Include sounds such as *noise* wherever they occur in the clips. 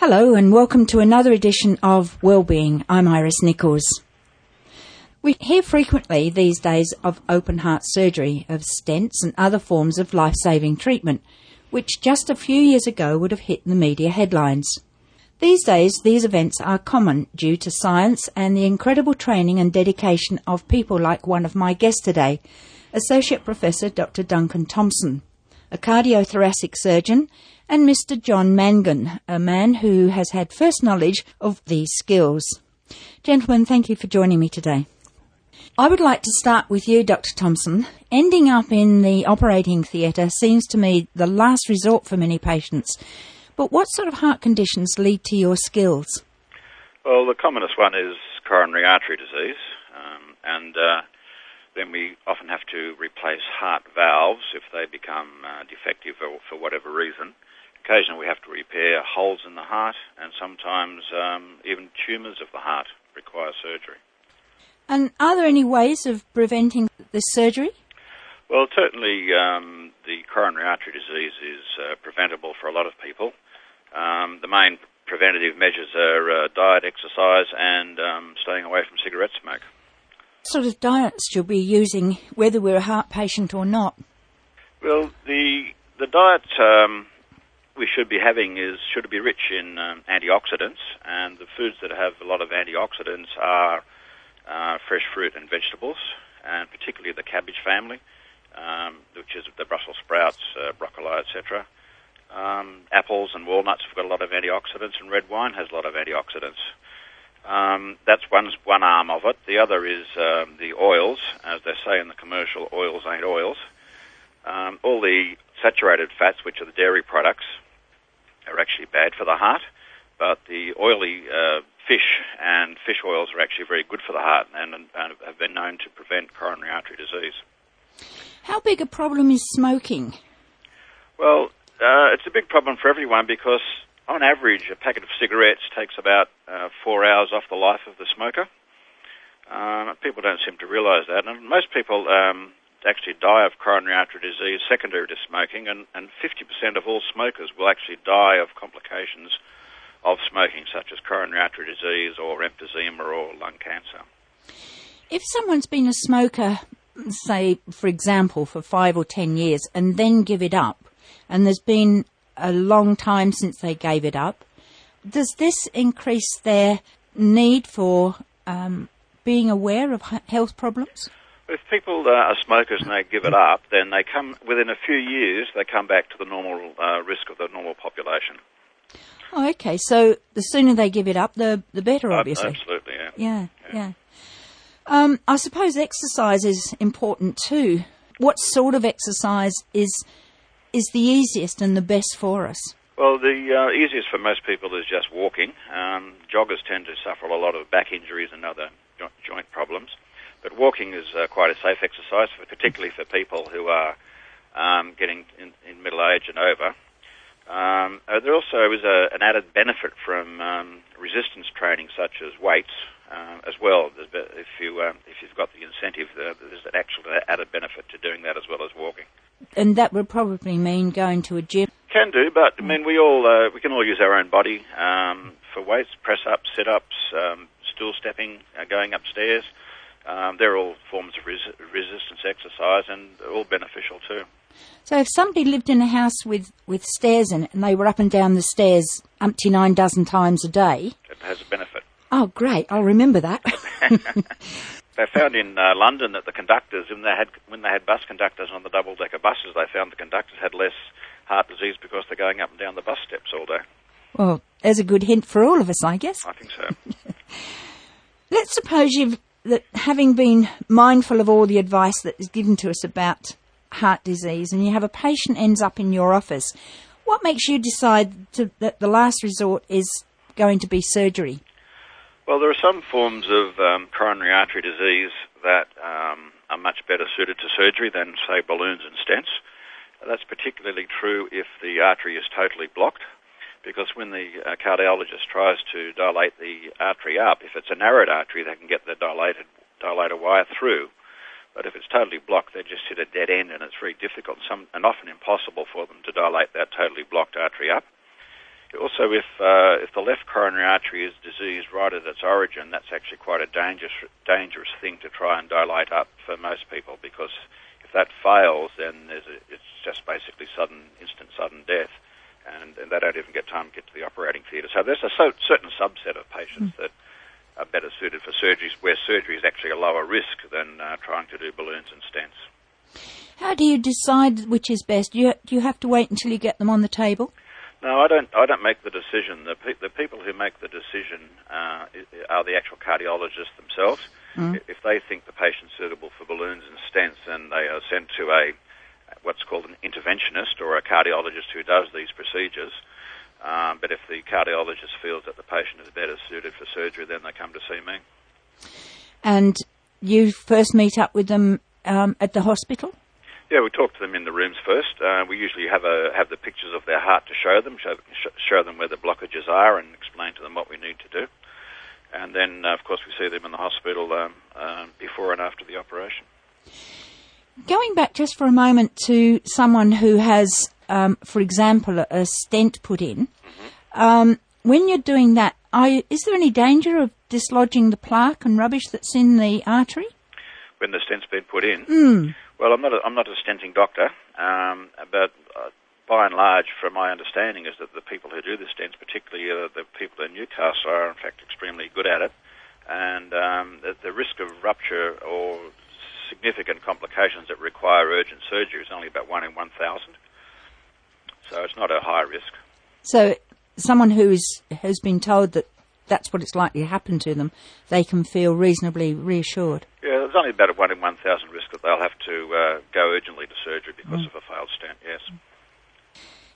Hello and welcome to another edition of Wellbeing. I'm Iris Nichols. We hear frequently these days of open heart surgery, of stents and other forms of life-saving treatment, which just a few years ago would have hit the media headlines. These days, these events are common due to science and the incredible training and dedication of people like one of my guests today, Associate Professor Dr. Duncan Thompson, a cardiothoracic surgeon and Mr. John Mangan, a man who has had first knowledge of these skills. Gentlemen, thank you for joining me today. I would like to start with you, Dr. Thompson. Ending up in the operating theatre seems to me the last resort for many patients. But what sort of heart conditions lead to your skills? Well, the commonest one is coronary artery disease, um, and uh, then we often have to replace heart valves if they become uh, defective or for whatever reason. Occasionally we have to repair holes in the heart, and sometimes um, even tumours of the heart require surgery. And are there any ways of preventing this surgery? Well, certainly um, the coronary artery disease is uh, preventable for a lot of people. Um, the main preventative measures are uh, diet, exercise, and um, staying away from cigarette smoke. What sort of diets should we be using, whether we're a heart patient or not? Well, the the diet um, we should be having is should be rich in um, antioxidants, and the foods that have a lot of antioxidants are uh, fresh fruit and vegetables, and particularly the cabbage family, um, which is the Brussels sprouts, uh, broccoli, etc. Um, apples and walnuts have got a lot of antioxidants, and red wine has a lot of antioxidants. Um, that's one one arm of it. The other is um, the oils, as they say in the commercial, oils ain't oils. Um, all the saturated fats, which are the dairy products, are actually bad for the heart, but the oily uh, fish and fish oils are actually very good for the heart and, and have been known to prevent coronary artery disease. How big a problem is smoking? Well, uh, it's a big problem for everyone because, on average, a packet of cigarettes takes about uh, four hours off the life of the smoker. Um, people don't seem to realise that, and most people um, actually die of coronary artery disease secondary to smoking, and, and 50% of all smokers will actually die of complications of smoking, such as coronary artery disease or emphysema or lung cancer. If someone's been a smoker, say, for example, for five or ten years, and then give it up, and there's been a long time since they gave it up, does this increase their need for um, being aware of health problems? If people uh, are smokers and they give it up, then they come within a few years. They come back to the normal uh, risk of the normal population. Oh, okay. So the sooner they give it up, the the better, obviously. Uh, absolutely, yeah. Yeah, yeah. yeah. Um, I suppose exercise is important too. What sort of exercise is is the easiest and the best for us? Well, the uh, easiest for most people is just walking. Um, joggers tend to suffer a lot of back injuries and other joint problems. But walking is uh, quite a safe exercise, for, particularly for people who are um, getting in, in, middle age and over. Um, uh, there also is a, an added benefit from um, resistance training, such as weights, uh, as well. If you um, if you've got the incentive, uh, there's an actual added benefit to doing that as well as walking. And that would probably mean going to a gym. Can do, but I mean we all uh, we can all use our own body um, for weights, press ups, sit ups, um, stool stepping, uh, going upstairs. Um, they're all forms of res- resistance exercise and all beneficial too. So if somebody lived in a house with, with stairs in it and they were up and down the stairs umpty nine dozen times a day... It has a benefit. Oh, great. I'll remember that. *laughs* *laughs* they found in uh, London that the conductors, when they, had, when they had bus conductors on the double-decker buses, they found the conductors had less heart disease because they're going up and down the bus steps all day. Well, there's a good hint for all of us, I guess. I think so. *laughs* Let's suppose you've that having been mindful of all the advice that is given to us about heart disease and you have a patient ends up in your office, what makes you decide to, that the last resort is going to be surgery? Well, there are some forms of um, coronary artery disease that um, are much better suited to surgery than, say, balloons and stents. That's particularly true if the artery is totally blocked because when the uh, cardiologist tries to dilate the artery up, if it's a narrowed artery, they can get the dilated dilator wire through. But if it's totally blocked, they just hit a dead end, and it's very difficult some, and often impossible for them to dilate that totally blocked artery up. Also, if uh, if the left coronary artery is diseased right at its origin, that's actually quite a dangerous dangerous thing to try and dilate up for most people because if that fails, then a, it's just basically sudden, instant, sudden death, and, and they don't even get time to get to the operating theatre. So there's a so, certain subset of patients mm. that are better suited for surgeries where surgery is actually a lower risk than uh, trying to do balloons and stents. How do you decide which is best? Do you, do you have to wait until you get them on the table? No, I don't. I don't make the decision. The, pe- the people who make the decision uh, are the actual cardiologists themselves. Mm. If they think the patient's suitable for balloons and stents, then they are sent to a what's called an interventionist or a cardiologist who does these procedures. Um, but if the cardiologist feels that the patient is better suited for surgery, then they come to see me. And you first meet up with them um, at the hospital? Yeah, we talk to them in the rooms first. Uh, we usually have a have the pictures of their heart to show them, show, show them where the blockages are, and explain to them what we need to do. And then, uh, of course, we see them in the hospital um, uh, before and after the operation. Going back just for a moment to someone who has, um, for example, a stent put in, mm-hmm. um, when you're doing that, you, is there any danger of dislodging the plaque and rubbish that's in the artery? When the stent's been put in? Mm. Well, I'm not a, I'm not a stenting doctor, um, but uh, by and large, from my understanding, is that the people who do the stents, particularly uh, the people in Newcastle, are in fact extremely good at it, and um, the, the risk of rupture or significant complications that require urgent surgery is only about one in 1,000. So it's not a high risk. So someone who is, has been told that that's what it's likely to happen to them, they can feel reasonably reassured. Yeah, there's only about a 1 in 1,000 risk that they'll have to uh, go urgently to surgery because mm. of a failed stent, yes.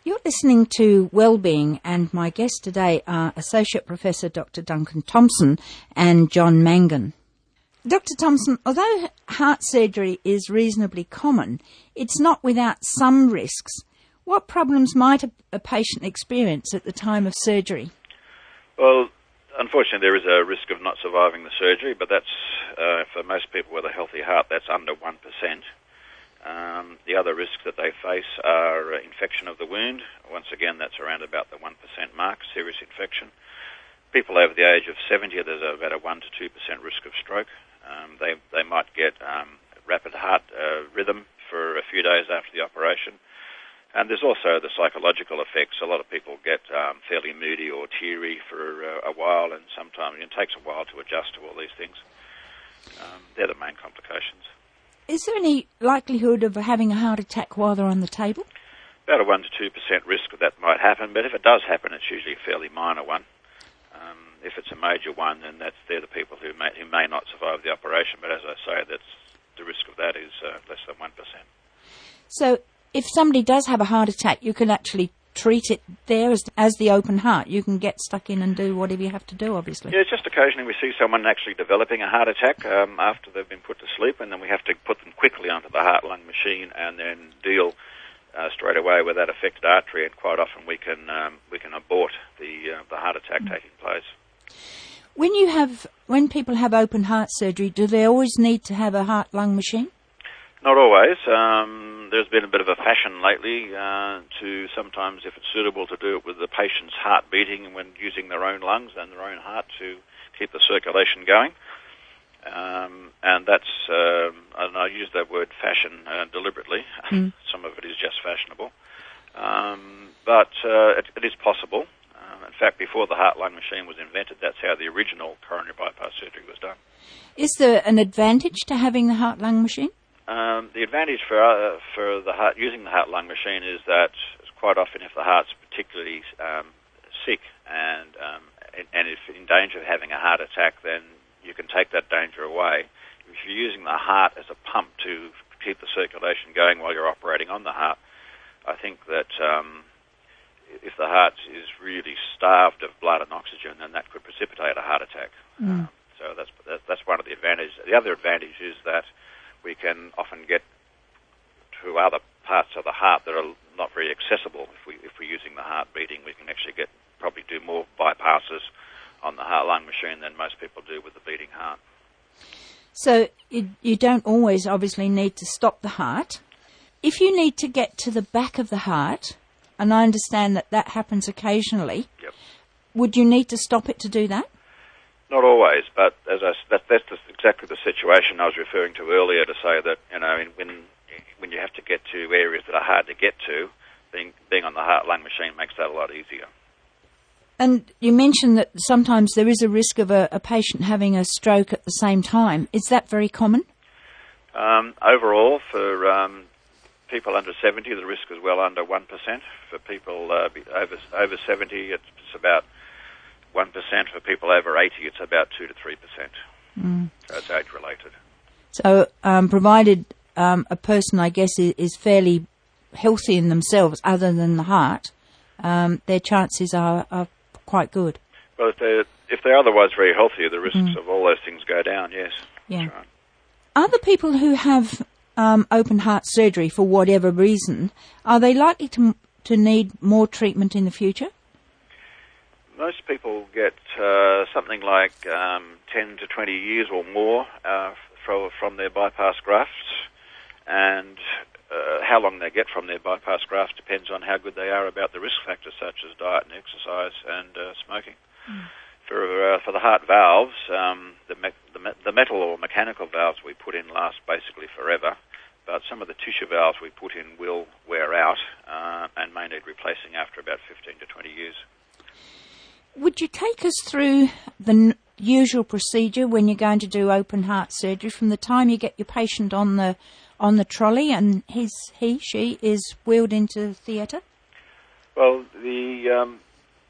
You're listening to Wellbeing, and my guests today are Associate Professor Dr. Duncan Thompson and John Mangan. Dr. Thompson, although heart surgery is reasonably common, it's not without some risks. What problems might a, a patient experience at the time of surgery? Well, unfortunately, there is a risk of not surviving the surgery, but that's uh, for most people with a healthy heart, that's under 1%. Um, the other risks that they face are infection of the wound. Once again, that's around about the 1% mark, serious infection. People over the age of 70, there's about a 1 to 2% risk of stroke. Um, they they might get um, rapid heart uh, rhythm for a few days after the operation. And there's also the psychological effects. A lot of people get um, fairly moody or teary for uh, a while, and sometimes it takes a while to adjust to all these things. Um, they're the main complications. Is there any likelihood of having a heart attack while they're on the table? About a 1 to 2% risk that that might happen, but if it does happen, it's usually a fairly minor one if it's a major one, then that's they're the people who may, who may not survive the operation. But as I say, that's the risk of that is uh, less than one percent. So, if somebody does have a heart attack, you can actually treat it there as, as the open heart. You can get stuck in and do whatever you have to do, obviously. Yeah, just occasionally we see someone actually developing a heart attack um, after they've been put to sleep, and then we have to put them quickly onto the heart lung machine and then deal uh, straight away with that affected artery. And quite often we can um, we can abort the uh, the heart attack mm. taking place. When you have, when people have open heart surgery, do they always need to have a heart lung machine? Not always. Um, there's been a bit of a fashion lately uh, to sometimes, if it's suitable, to do it with the patient's heart beating when using their own lungs and their own heart to keep the circulation going. Um, and that's, uh, and I use that word fashion uh, deliberately. Mm. *laughs* Some of it is just fashionable. Um, but uh, it, it is possible. In fact, before the heart lung machine was invented, that's how the original coronary bypass surgery was done. Is there an advantage to having the heart lung machine? Um, the advantage for uh, for the heart using the heart lung machine is that quite often, if the heart's particularly um, sick and um, and if in danger of having a heart attack, then you can take that danger away. If you're using the heart as a pump to keep the circulation going while you're operating on the heart, I think that um, if the heart is really starved of blood and oxygen, then that could precipitate a heart attack. Mm. Uh, so that's that's one of the advantages. The other advantage is that we can often get to other parts of the heart that are not very accessible. If we if we're using the heart beating, we can actually get probably do more bypasses on the heart lung machine than most people do with the beating heart. So you, you don't always obviously need to stop the heart. If you need to get to the back of the heart, and I understand that that happens occasionally. Yep. Would you need to stop it to do that? Not always, but as I, that, that's the, exactly the situation I was referring to earlier to say that you know when when you have to get to areas that are hard to get to, being being on the heart lung machine makes that a lot easier. And you mentioned that sometimes there is a risk of a, a patient having a stroke at the same time. Is that very common? Um, overall, for um, people under 70, the risk is well under 1%. For people uh, over, over 70, it's about 1%. For people over 80, it's about 2 to 3%. Mm. So it's age related. So, um, provided um, a person, I guess, is, is, fairly healthy in themselves, other than the heart, um, their chances are, are, quite good. Well, if they're, if they're otherwise very healthy, the risks mm. of all those things go down, yes. Yeah. Right. Other people who have um, open heart surgery for whatever reason, are they likely to to need more treatment in the future? Most people get uh, something like um, 10 to 20 years or more uh, from, from their bypass grafts, and uh, how long they get from their bypass grafts depends on how good they are about the risk factors such as diet and exercise and uh, smoking. Mm. For uh, for the heart valves, um, the, me- the, me- the metal or mechanical valves we put in last basically forever but some of the tissue valves we put in will wear out uh, and may need replacing after about 15 to 20 years. Would you take us through the n- usual procedure when you're going to do open heart surgery from the time you get your patient on the on the trolley and his he she is wheeled into the theatre? Well, the um,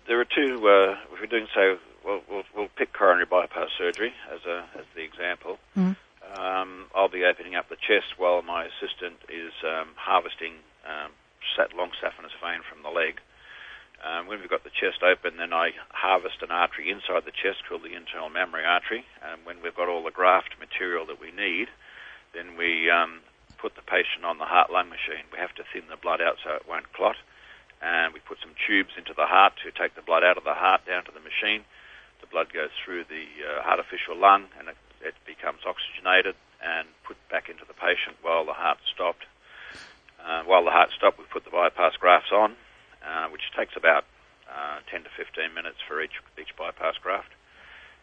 there are two. Uh, if we're doing so, we'll, we'll, we'll, pick coronary bypass surgery as a as the example. Mm. Um, I'll be opening up the chest while my assistant is um, harvesting um, long saphenous vein from the leg. Um, when we've got the chest open, then I harvest an artery inside the chest called the internal mammary artery. And when we've got all the graft material that we need, then we um, put the patient on the heart-lung machine. We have to thin the blood out so it won't clot. And we put some tubes into the heart to take the blood out of the heart down to the machine. The blood goes through the uh, artificial lung and it it becomes oxygenated and put back into the patient while the heart stopped. Uh, while the heart stopped, we put the bypass grafts on, uh, which takes about uh, 10 to 15 minutes for each each bypass graft.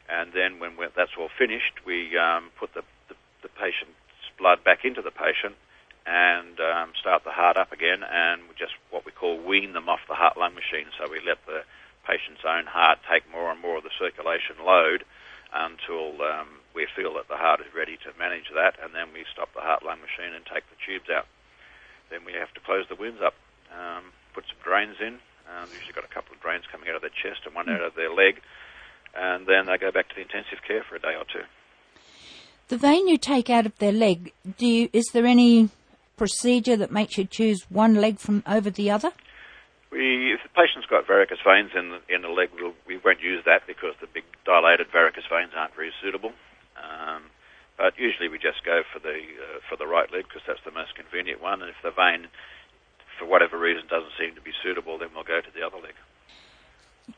And then when that's all finished, we um, put the, the, the, patient's blood back into the patient and um, start the heart up again, and just what we call wean them off the heart-lung machine. So we let the patient's own heart take more and more of the circulation load until um, we feel that the heart is ready to manage that, and then we stop the heart lung machine and take the tubes out. Then we have to close the wounds up, um, put some drains in. Um, usually got a couple of drains coming out of their chest and one out of their leg, and then they go back to the intensive care for a day or two. The vein you take out of their leg, do you, is there any procedure that makes you choose one leg from over the other? We, if the patient's got varicose veins in the, in the leg, we'll, we won't use that because the big dilated varicose veins aren't very suitable. Um, but usually we just go for the uh, for the right leg because that's the most convenient one. And if the vein, for whatever reason, doesn't seem to be suitable, then we'll go to the other leg.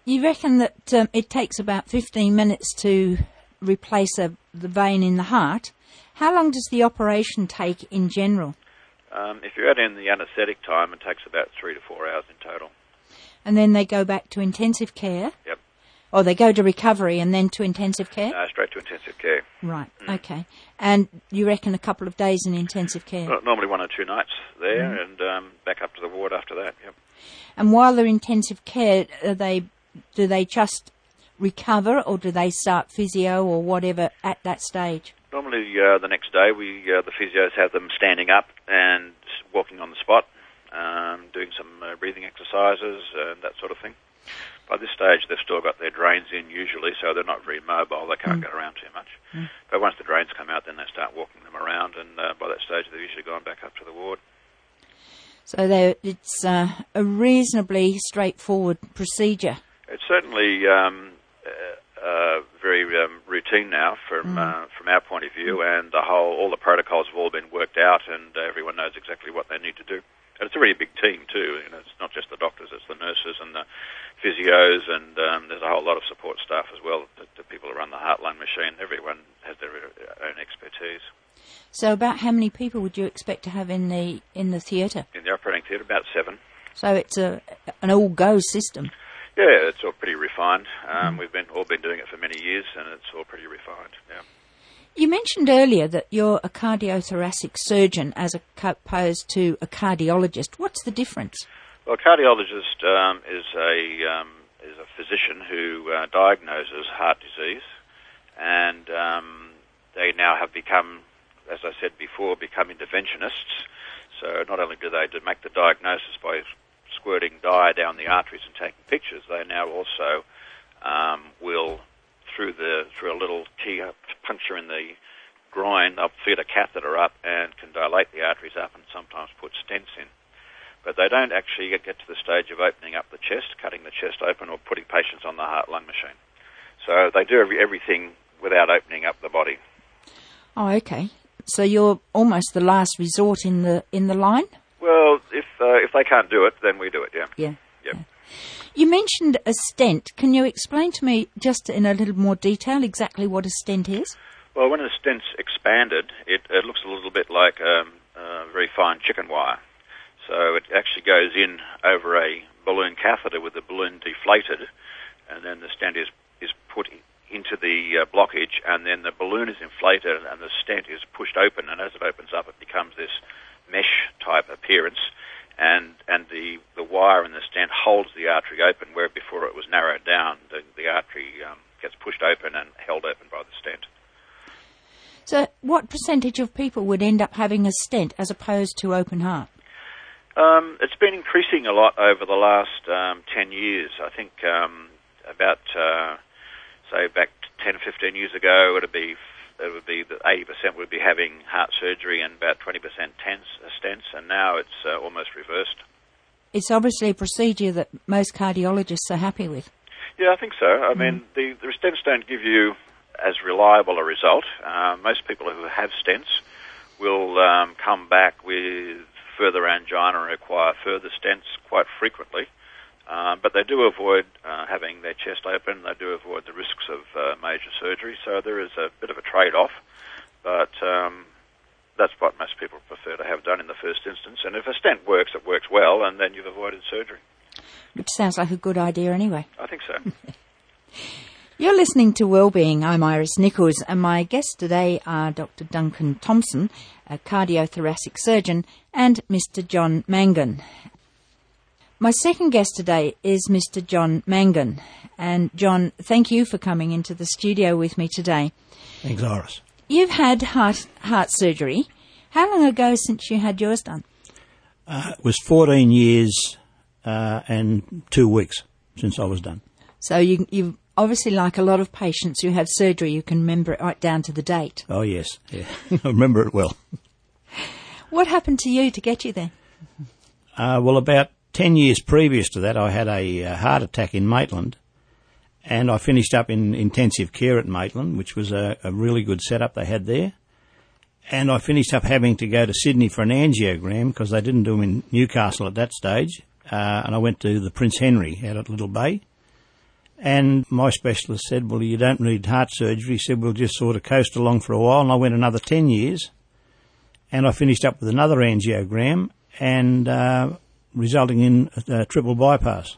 You reckon that um, it takes about 15 minutes to replace a, the vein in the heart. How long does the operation take in general? Um, if you're adding the anaesthetic time, it takes about three to four hours in total. And then they go back to intensive care? Yep. Or they go to recovery and then to intensive care? No, straight to intensive care. Right, mm. okay. And you reckon a couple of days in intensive care? Well, normally one or two nights there mm. and um, back up to the ward after that, yep. And while they're intensive care, they do they just recover or do they start physio or whatever at that stage? Normally, uh, the next day, we uh, the physios have them standing up and walking on the spot, um, doing some uh, breathing exercises and that sort of thing. By this stage, they've still got their drains in usually, so they're not very mobile. They can't mm. get around too much. Mm. But once the drains come out, then they start walking them around, and uh, by that stage, they've usually gone back up to the ward. So it's uh, a reasonably straightforward procedure. It's certainly um, uh, very um, routine now from mm. uh, from our point of view, and the whole all the protocols have all been worked out, and uh, everyone knows exactly what they need to do. And it's a really big team too. You know, it's not just the doctors; it's the nurses and the physios, and um, there's a whole lot of support staff as well. The, the people who run the heart lung machine, everyone has their own expertise. So, about how many people would you expect to have in the in the theatre? In the operating theatre, about seven. So it's a an all-go system. Yeah, it's all pretty refined. Um, We've been all been doing it for many years, and it's all pretty refined. Yeah. You mentioned earlier that you're a cardiothoracic surgeon as opposed to a cardiologist. What's the difference? Well, a cardiologist um, is a um, is a physician who uh, diagnoses heart disease, and um, they now have become, as I said before, become interventionists. So not only do they make the diagnosis by squirting dye down the arteries and taking pictures, they now also um, will through the through a little key puncture in the groin, they'll feed a catheter up and can dilate the arteries up and sometimes put stents in. But they don't actually get, to the stage of opening up the chest, cutting the chest open, or putting patients on the heart lung machine. So they do every, everything without opening up the body. Oh, okay. So you're almost the last resort in the in the line. Well, if uh, if they can't do it, then we do it. Yeah. Yeah. Yep. You mentioned a stent. Can you explain to me just in a little more detail exactly what a stent is? Well, when a stent's expanded, it, it looks a little bit like um, uh, very fine chicken wire. So it actually goes in over a balloon catheter with the balloon deflated, and then the stent is, is put into the uh, blockage, and then the balloon is inflated and the stent is pushed open, and as it opens up, it becomes this mesh type appearance, and and the the wire in the stent holds the artery open, where before it was narrowed down, the the artery um, gets pushed open and held open by the stent. So, what percentage of people would end up having a stent as opposed to open heart? Um, it's been increasing a lot over the last um, 10 years. I think um, about, uh, say, back 10 or 15 years ago, it would be it would be that 80% would be having heart surgery and about 20% tens, uh, stents, and now it's uh, almost reversed. It's obviously a procedure that most cardiologists are happy with. Yeah, I think so. I mean, the, the stents don't give you as reliable a result. Uh, most people who have stents will um, come back with further angina and require further stents quite frequently. Uh, but they do avoid uh, having their chest open. They do avoid the risks of uh, major surgery. So there is a bit of a trade-off. But um, that's what most people prefer to have done in the first instance. And if a stent works, it works well, and then you've avoided surgery. Which sounds like a good idea anyway. I think so. *laughs* You're listening to Wellbeing. I'm Iris Nichols, and my guests today are Dr. Duncan Thompson, a cardiothoracic surgeon, and Mr. John Mangan. My second guest today is Mr. John Mangan. And John, thank you for coming into the studio with me today. Thanks, Iris. You've had heart, heart surgery. How long ago since you had yours done? Uh, it was 14 years uh, and two weeks since I was done. So you, you obviously, like a lot of patients who have surgery, you can remember it right down to the date. Oh, yes. Yeah. *laughs* I remember it well. What happened to you to get you there? Uh, well, about 10 years previous to that, I had a uh, heart attack in Maitland. And I finished up in intensive care at Maitland, which was a, a really good setup they had there. And I finished up having to go to Sydney for an angiogram because they didn't do them in Newcastle at that stage. Uh, and I went to the Prince Henry out at Little Bay. And my specialist said, well, you don't need heart surgery. He said, we'll just sort of coast along for a while. And I went another 10 years. And I finished up with another angiogram and uh, resulting in a, triple bypass.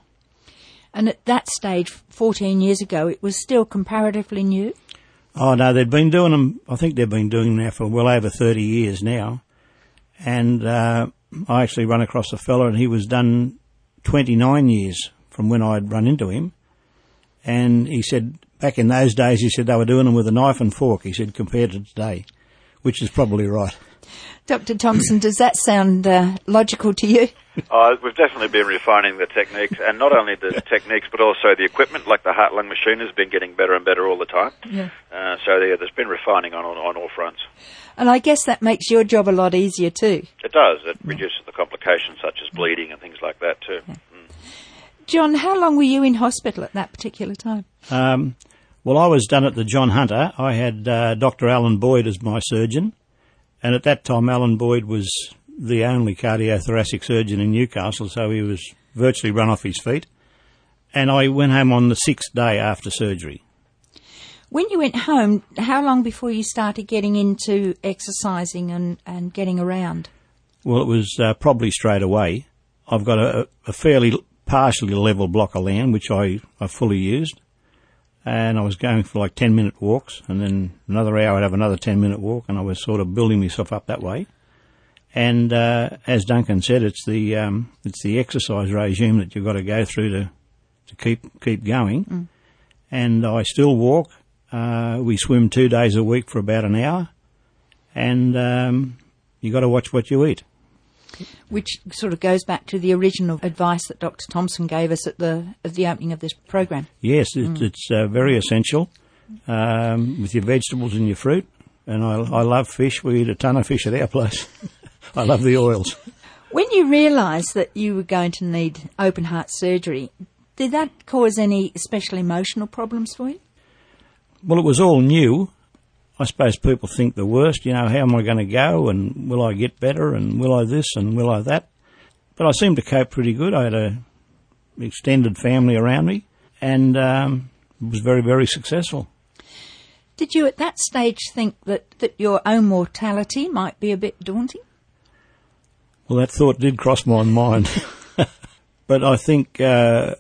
And at that stage, 14 years ago, it was still comparatively new. Oh no, they've been doing them. I think they've been doing them now for well over thirty years now. And uh, I actually run across a fella, and he was done twenty nine years from when I'd run into him. And he said back in those days, he said they were doing them with a knife and fork. He said compared to today, which is probably right. Dr. Thompson, does that sound uh, logical to you? Uh, we've definitely been refining the techniques, and not only the techniques, but also the equipment, like the heart lung machine, has been getting better and better all the time. Yeah. Uh, so yeah, there's been refining on, on, on all fronts. And I guess that makes your job a lot easier too. It does. It reduces the complications such as bleeding and things like that too. Mm. John, how long were you in hospital at that particular time? Um, well, I was done at the John Hunter. I had uh, Dr. Alan Boyd as my surgeon, and at that time, Alan Boyd was the only cardiothoracic surgeon in Newcastle, so he was virtually run off his feet. And I went home on the sixth day after surgery. When you went home, how long before you started getting into exercising and, and getting around? Well, it was uh, probably straight away. I've got a, a fairly partially level block of land, which I, I fully used. And I was going for like 10 minute walks and then another hour I'd have another 10 minute walk and I was sort of building myself up that way. And, uh, as Duncan said, it's the, um, it's the exercise regime that you've got to go through to, to keep, keep going. Mm. And I still walk. Uh, we swim two days a week for about an hour and, um, you got to watch what you eat which sort of goes back to the original advice that Dr. Thompson gave us at the at the opening of this program. Yes, it, mm. it's uh, very essential um, with your vegetables and your fruit. And I, I love fish. We eat a ton of fish at our place. *laughs* I love the oils. When you realised that you were going to need open heart surgery, did that cause any special emotional problems for you? Well, it was all new. I suppose people think the worst, you know, how am I going to go and will I get better and will I this and will I that? But I seemed to cope pretty good. I had a extended family around me and um, was very, very successful. Did you at that stage think that, that your own mortality might be a bit daunting? Well, that thought did cross my mind. *laughs* but I think uh,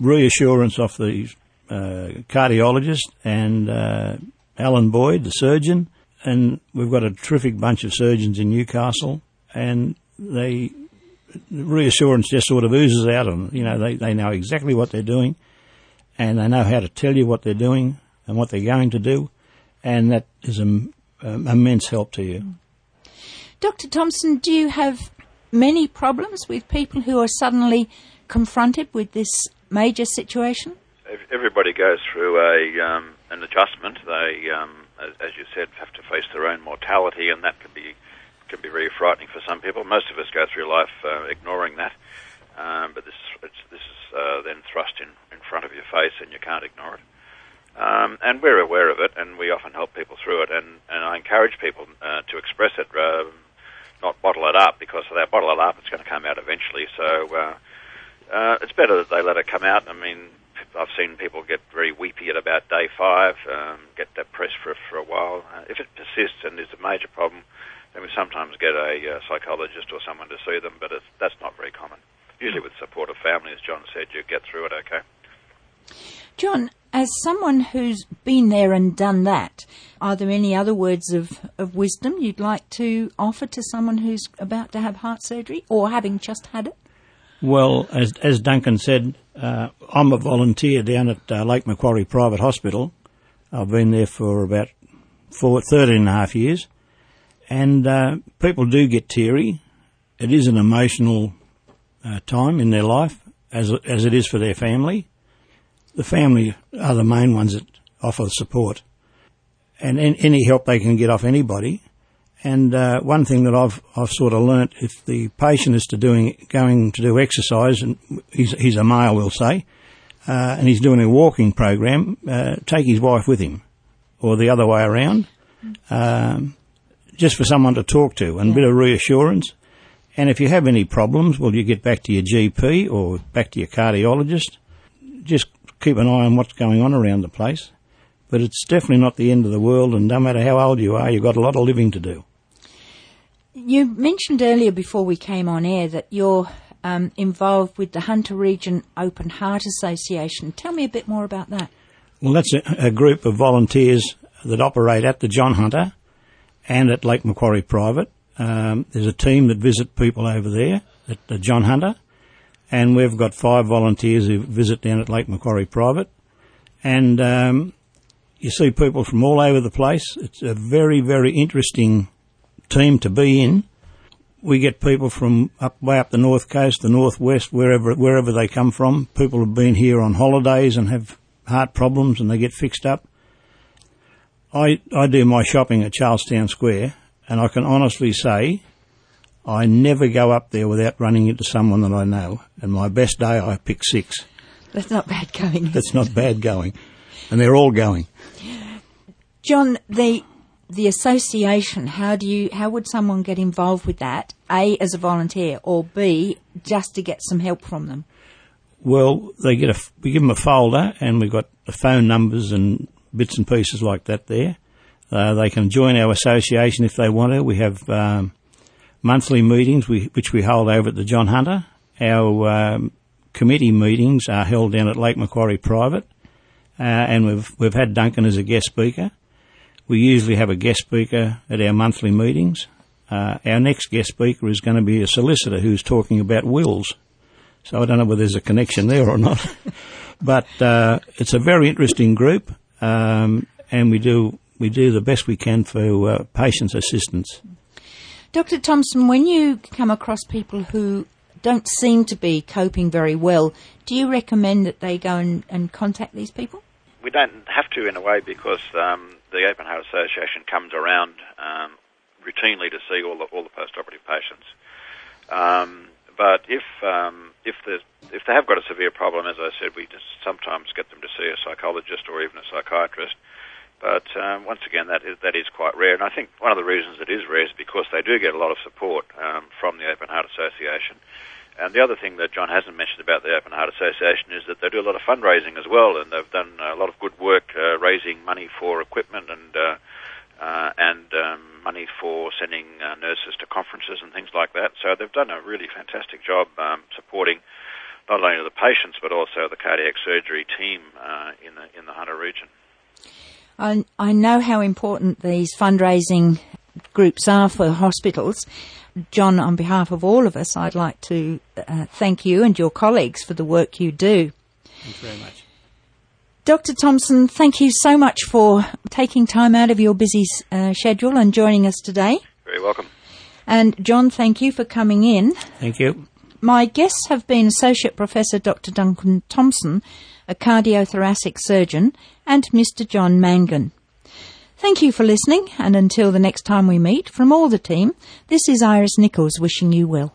reassurance of the uh, cardiologist and uh, Alan Boyd, the surgeon, and we've got a terrific bunch of surgeons in Newcastle, and they the reassurance just sort of oozes out of them. You know, they, they know exactly what they're doing, and they know how to tell you what they're doing and what they're going to do, and that is an immense help to you. Dr. Thompson, do you have many problems with people who are suddenly confronted with this major situation? Everybody goes through a um, an adjustment. They, um, as, you said, have to face their own mortality, and that can be can be very frightening for some people. Most of us go through life uh, ignoring that, um, but this this is uh, then thrust in, in front of your face, and you can't ignore it. Um, and we're aware of it, and we often help people through it. And, and I encourage people uh, to express it, uh, not bottle it up, because if they bottle it up, it's going to come out eventually. So uh, uh, it's better that they let it come out. I mean, I've seen people get very weepy at about day five, um, get depressed for for a while. Uh, if it persists and is a major problem, then we sometimes get a uh, psychologist or someone to see them, but that's not very common. Usually, with support of family, as John said, you get through it okay. John, as someone who's been there and done that, are there any other words of, of wisdom you'd like to offer to someone who's about to have heart surgery or having just had it? Well, as, as Duncan said, uh, I'm a volunteer down at uh, Lake Macquarie Private Hospital. I've been there for about four, 13 and a half years. And uh, people do get teary. It is an emotional uh, time in their life, as, as it is for their family. The family are the main ones that offer support. And any help they can get off anybody and uh, one thing that I've I've sort of learnt, if the patient is to doing going to do exercise, and he's he's a male, we'll say, uh, and he's doing a walking program, uh, take his wife with him, or the other way around, um, just for someone to talk to and yeah. a bit of reassurance. And if you have any problems, well, you get back to your GP or back to your cardiologist. Just keep an eye on what's going on around the place. But it's definitely not the end of the world, and no matter how old you are, you've got a lot of living to do. You mentioned earlier before we came on air that you're um, involved with the Hunter Region Open Heart Association. Tell me a bit more about that. Well, that's a, a group of volunteers that operate at the John Hunter and at Lake Macquarie Private. Um, there's a team that visit people over there at the John Hunter, and we've got five volunteers who visit down at Lake Macquarie Private. And um, you see people from all over the place. It's a very, very interesting team to be in. We get people from up way up the north coast, the northwest, wherever wherever they come from. People have been here on holidays and have heart problems, and they get fixed up. I I do my shopping at Charlestown Square, and I can honestly say I never go up there without running into someone that I know. And my best day, I pick six. That's not bad going. That's not bad going. And they're all going. John, the the association, how do you, how would someone get involved with that? A, as a volunteer, or B, just to get some help from them? Well, they get a, we give them a folder and we've got the phone numbers and bits and pieces like that there. Uh, they can join our association if they want to. We have um, monthly meetings we, which we hold over at the John Hunter. Our um, committee meetings are held down at Lake Macquarie Private, uh, and we've we've had Duncan as a guest speaker. We usually have a guest speaker at our monthly meetings. Uh, our next guest speaker is going to be a solicitor who's talking about wills. So I don't know whether there's a connection there or not, *laughs* but uh, it's a very interesting group, um, and we do we do the best we can for uh, patients' assistance. Dr. Thompson, when you come across people who don't seem to be coping very well, do you recommend that they go and, and contact these people? We don't have to in a way because um, the Open Heart Association comes around um, routinely to see all the, all the post-operative patients. Um, but if um, if if they have got a severe problem, as I said, we just sometimes get them to see a psychologist or even a psychiatrist. But um, once again, that is, that is quite rare. And I think one of the reasons it is rare is because they do get a lot of support um, from the Open Heart Association. And the other thing that John hasn't mentioned about the Open Heart Association is that they do a lot of fundraising as well, and they've done a lot of good work uh, raising money for equipment and uh, uh, and um, money for sending uh, nurses to conferences and things like that. So they've done a really fantastic job um, supporting not only the patients but also the cardiac surgery team uh, in the in the Hunter region. I, I know how important these fundraising groups are for hospitals. John, on behalf of all of us, I'd like to uh, thank you and your colleagues for the work you do. Thanks very much. Dr. Thompson, thank you so much for taking time out of your busy uh, schedule and joining us today. Very welcome. And John, thank you for coming in. Thank you. My guests have been Associate Professor Dr. Duncan Thompson, a cardiothoracic surgeon, and Mr. John Mangan. Thank you for listening, and until the next time we meet, from all the team, this is Iris Nichols wishing you well.